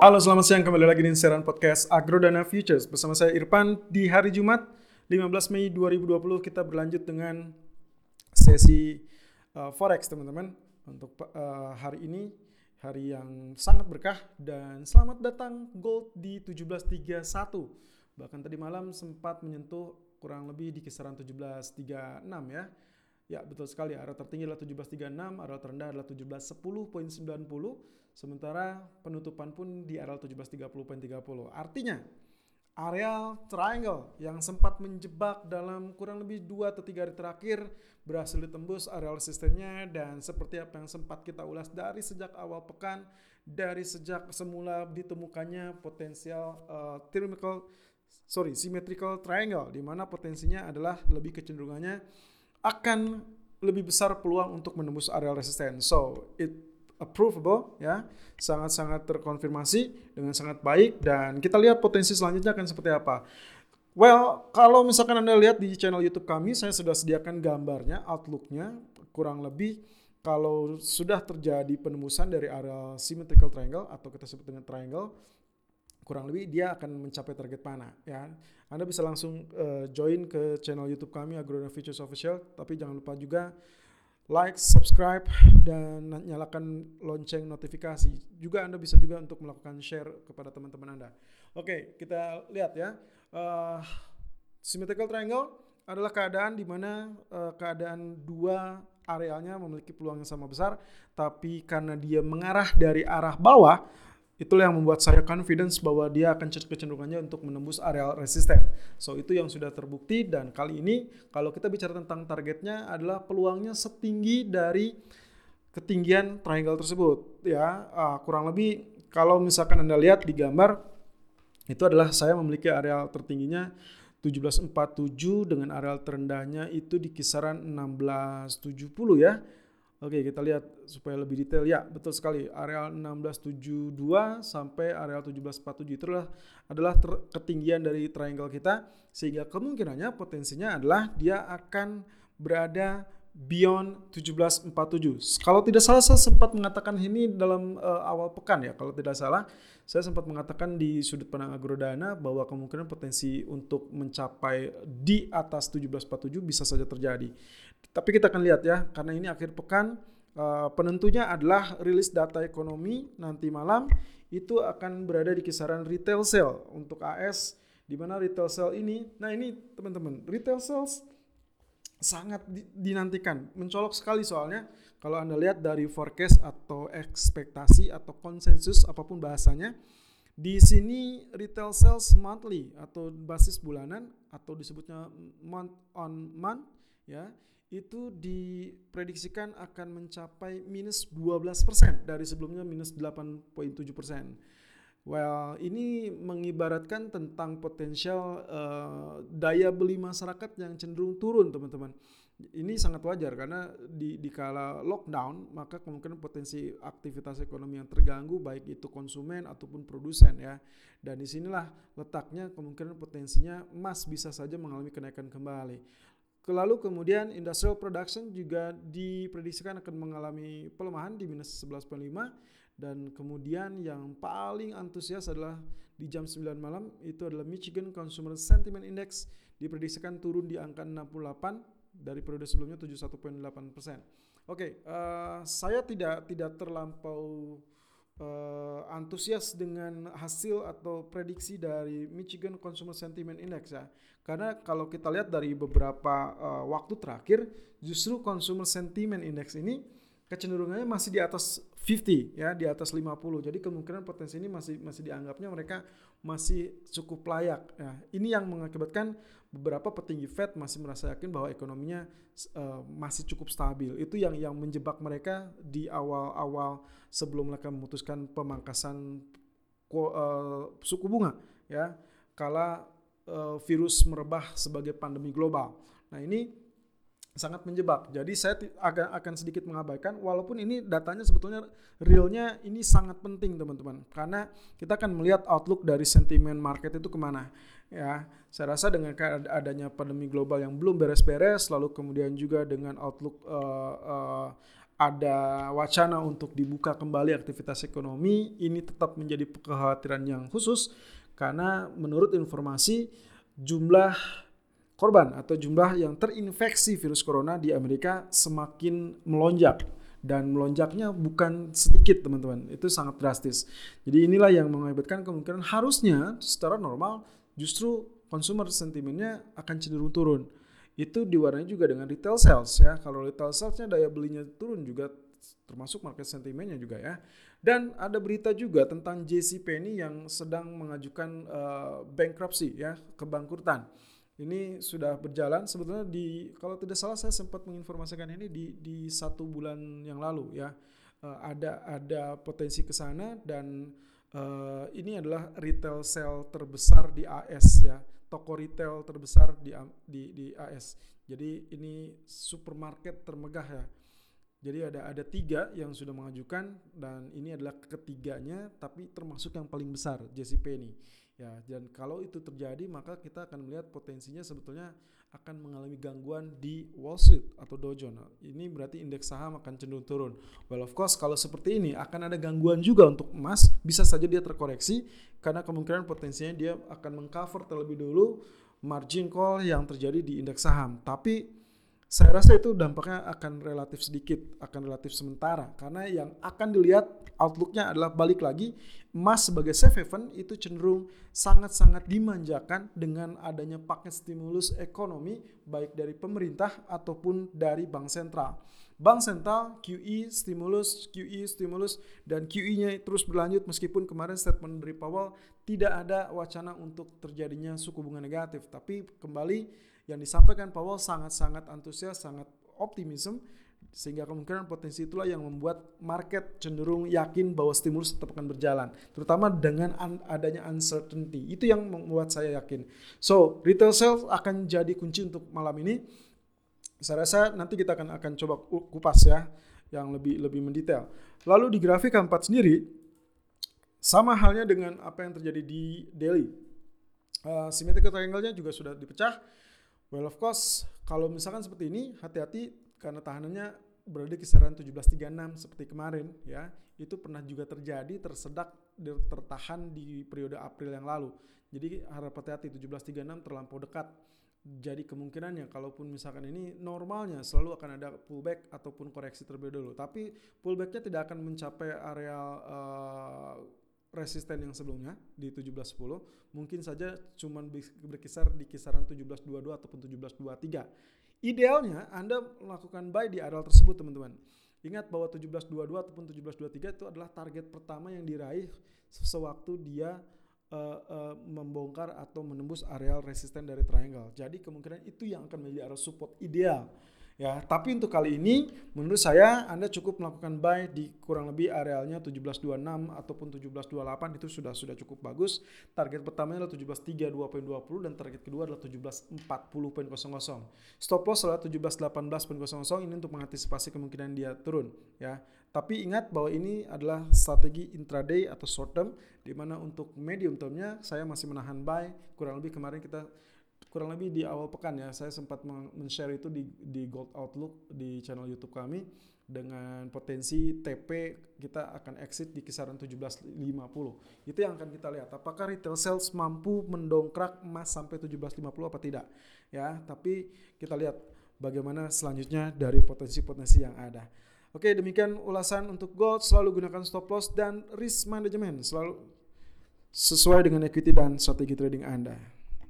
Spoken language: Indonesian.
Halo selamat siang. Kembali lagi di siaran podcast Agrodana Futures. Bersama saya Irfan di hari Jumat 15 Mei 2020 kita berlanjut dengan sesi uh, forex teman-teman. Untuk uh, hari ini hari yang sangat berkah dan selamat datang gold di 1731 bahkan tadi malam sempat menyentuh kurang lebih di kisaran 1736 ya. Ya betul sekali, area tertinggi adalah 1736, area terendah adalah 1710.90, sementara penutupan pun di area 1730.30. Artinya, area triangle yang sempat menjebak dalam kurang lebih 2 atau 3 hari terakhir berhasil ditembus area resistennya dan seperti apa yang sempat kita ulas dari sejak awal pekan, dari sejak semula ditemukannya potensial uh, triangle sorry symmetrical triangle di mana potensinya adalah lebih kecenderungannya akan lebih besar peluang untuk menembus area resisten. So, it approvable ya, sangat-sangat terkonfirmasi dengan sangat baik dan kita lihat potensi selanjutnya akan seperti apa. Well, kalau misalkan Anda lihat di channel YouTube kami, saya sudah sediakan gambarnya, outlooknya, kurang lebih kalau sudah terjadi penembusan dari area symmetrical triangle atau kita sebut dengan triangle, kurang lebih dia akan mencapai target mana ya. Anda bisa langsung uh, join ke channel YouTube kami Agrona Futures Official, tapi jangan lupa juga like, subscribe dan nyalakan lonceng notifikasi. Juga Anda bisa juga untuk melakukan share kepada teman-teman Anda. Oke, kita lihat ya. Uh, symmetrical triangle adalah keadaan di mana uh, keadaan dua arealnya memiliki peluang yang sama besar, tapi karena dia mengarah dari arah bawah, Itulah yang membuat saya confidence bahwa dia akan kecenderungannya untuk menembus area resisten. So itu yang sudah terbukti dan kali ini kalau kita bicara tentang targetnya adalah peluangnya setinggi dari ketinggian triangle tersebut ya uh, kurang lebih kalau misalkan anda lihat di gambar itu adalah saya memiliki area tertingginya 1747 dengan area terendahnya itu di kisaran 1670 ya Oke, kita lihat supaya lebih detail. Ya, betul sekali. Areal 1672 sampai areal 1747 itu adalah, adalah ketinggian dari triangle kita sehingga kemungkinannya potensinya adalah dia akan berada beyond 1747. Kalau tidak salah saya sempat mengatakan ini dalam uh, awal pekan ya. Kalau tidak salah saya sempat mengatakan di sudut pandang agrodana bahwa kemungkinan potensi untuk mencapai di atas 1747 bisa saja terjadi. Tapi kita akan lihat ya, karena ini akhir pekan, uh, penentunya adalah rilis data ekonomi nanti malam itu akan berada di kisaran retail sale untuk AS di mana retail sale ini, nah ini teman-teman, retail sales sangat dinantikan, mencolok sekali soalnya kalau Anda lihat dari forecast atau ekspektasi atau konsensus apa pun bahasanya, di sini retail sales monthly atau basis bulanan atau disebutnya month on month ya itu diprediksikan akan mencapai minus 12% dari sebelumnya minus 8.7%. Well, ini mengibaratkan tentang potensial uh, daya beli masyarakat yang cenderung turun, teman-teman. Ini sangat wajar karena di, di kala lockdown, maka kemungkinan potensi aktivitas ekonomi yang terganggu, baik itu konsumen ataupun produsen ya. Dan di sinilah letaknya kemungkinan potensinya emas bisa saja mengalami kenaikan kembali. Lalu kemudian industrial production juga diprediksikan akan mengalami pelemahan di minus 11.5 dan kemudian yang paling antusias adalah di jam 9 malam itu adalah Michigan Consumer Sentiment Index diprediksikan turun di angka 68 dari periode sebelumnya 71.8 persen. Oke, okay, uh, eh, saya tidak tidak terlampau uh, antusias dengan hasil atau prediksi dari Michigan Consumer Sentiment Index ya. Karena kalau kita lihat dari beberapa uh, waktu terakhir, justru Consumer Sentiment Index ini kecenderungannya masih di atas 50 ya, di atas 50. Jadi kemungkinan potensi ini masih masih dianggapnya mereka masih cukup layak. Ya, ini yang mengakibatkan beberapa petinggi Fed masih merasa yakin bahwa ekonominya uh, masih cukup stabil. Itu yang yang menjebak mereka di awal-awal sebelum mereka memutuskan pemangkasan uh, suku bunga ya. Kala uh, virus merebah sebagai pandemi global. Nah, ini sangat menjebak. Jadi saya agak akan sedikit mengabaikan walaupun ini datanya sebetulnya realnya ini sangat penting teman-teman karena kita akan melihat outlook dari sentimen market itu ke mana ya. Saya rasa dengan adanya pandemi global yang belum beres-beres lalu kemudian juga dengan outlook uh, uh, ada wacana untuk dibuka kembali aktivitas ekonomi, ini tetap menjadi kekhawatiran yang khusus karena menurut informasi jumlah korban atau jumlah yang terinfeksi virus corona di Amerika semakin melonjak. Dan melonjaknya bukan sedikit teman-teman. Itu sangat drastis. Jadi inilah yang mengakibatkan kemungkinan harusnya secara normal justru consumer sentimennya akan cenderung turun. Itu diwarnai juga dengan retail sales ya. Kalau retail salesnya daya belinya turun juga termasuk market sentimennya juga ya. Dan ada berita juga tentang JC Penney yang sedang mengajukan uh, bankruptcy ya kebangkrutan ini sudah berjalan. Sebetulnya di kalau tidak salah saya sempat menginformasikan ini di di satu bulan yang lalu ya. Uh, ada ada potensi ke sana dan uh, ini adalah retail sale terbesar di AS ya. Toko retail terbesar di di di AS jadi ini supermarket termegah ya. Jadi ada ada tiga yang sudah mengajukan dan ini adalah ketiganya tapi termasuk yang paling besar JCPenney Ya, dan kalau itu terjadi maka kita akan melihat potensinya sebetulnya akan mengalami gangguan di Wall Street atau Dow Jones. Ini berarti indeks saham akan cenderung turun. Well of course kalau seperti ini akan ada gangguan juga untuk emas, bisa saja dia terkoreksi karena kemungkinan potensinya dia akan mengcover terlebih dulu margin call yang terjadi di indeks saham. Tapi saya rasa itu dampaknya akan relatif sedikit, akan relatif sementara karena yang akan dilihat outlooknya adalah balik lagi emas sebagai safe haven itu cenderung sangat-sangat dimanjakan dengan adanya paket stimulus ekonomi baik dari pemerintah ataupun dari bank sentral. Bank sentral QE stimulus, QE stimulus dan QE-nya terus berlanjut meskipun kemarin statement dari Powell tidak ada wacana untuk terjadinya suku bunga negatif, tapi kembali yang disampaikan Powell sangat-sangat antusias, sangat optimism sehingga kemungkinan potensi itulah yang membuat market cenderung yakin bahwa stimulus tetap akan berjalan terutama dengan adanya uncertainty. Itu yang membuat saya yakin. So retail sales akan jadi kunci untuk malam ini saya rasa nanti kita akan akan coba kupas ya yang lebih lebih mendetail. Lalu di grafik keempat sendiri sama halnya dengan apa yang terjadi di daily uh, symmetrical triangle-nya juga sudah dipecah. Well of course kalau misalkan seperti ini hati-hati karena tahanannya berada di kisaran 1736 seperti kemarin ya. Itu pernah juga terjadi tersedak tertahan di periode April yang lalu. Jadi harap hati-hati 1736 terlampau dekat jadi kemungkinannya kalaupun misalkan ini normalnya selalu akan ada pullback ataupun koreksi terlebih dahulu tapi pullbacknya tidak akan mencapai area uh, resisten yang sebelumnya di 1710 mungkin saja cuman berkisar di kisaran 1722 ataupun 1723. Idealnya Anda melakukan buy di area tersebut teman-teman. Ingat bahwa 1722 ataupun 1723 itu adalah target pertama yang diraih sewaktu dia uh, uh, membongkar atau menembus areal resisten dari triangle. Jadi kemungkinan itu yang akan menjadi area support ideal Ya, tapi untuk kali ini menurut saya Anda cukup melakukan buy di kurang lebih arealnya 1726 ataupun 1728 itu sudah sudah cukup bagus. Target pertamanya adalah 1732.20 dan target kedua adalah 1740.00. Stop loss adalah 1718.00 ini untuk mengantisipasi kemungkinan dia turun ya. Tapi ingat bahwa ini adalah strategi intraday atau short term di mana untuk medium termnya saya masih menahan buy kurang lebih kemarin kita kurang lebih di awal pekan ya saya sempat men-share itu di di Gold Outlook di channel YouTube kami dengan potensi TP kita akan exit di kisaran 1750. Itu yang akan kita lihat. Apakah retail sales mampu mendongkrak emas sampai 1750 apa tidak? Ya, tapi kita lihat bagaimana selanjutnya dari potensi-potensi yang ada. Oke, demikian ulasan untuk gold. Selalu gunakan stop loss dan risk management. Selalu sesuai dengan equity dan strategi trading Anda.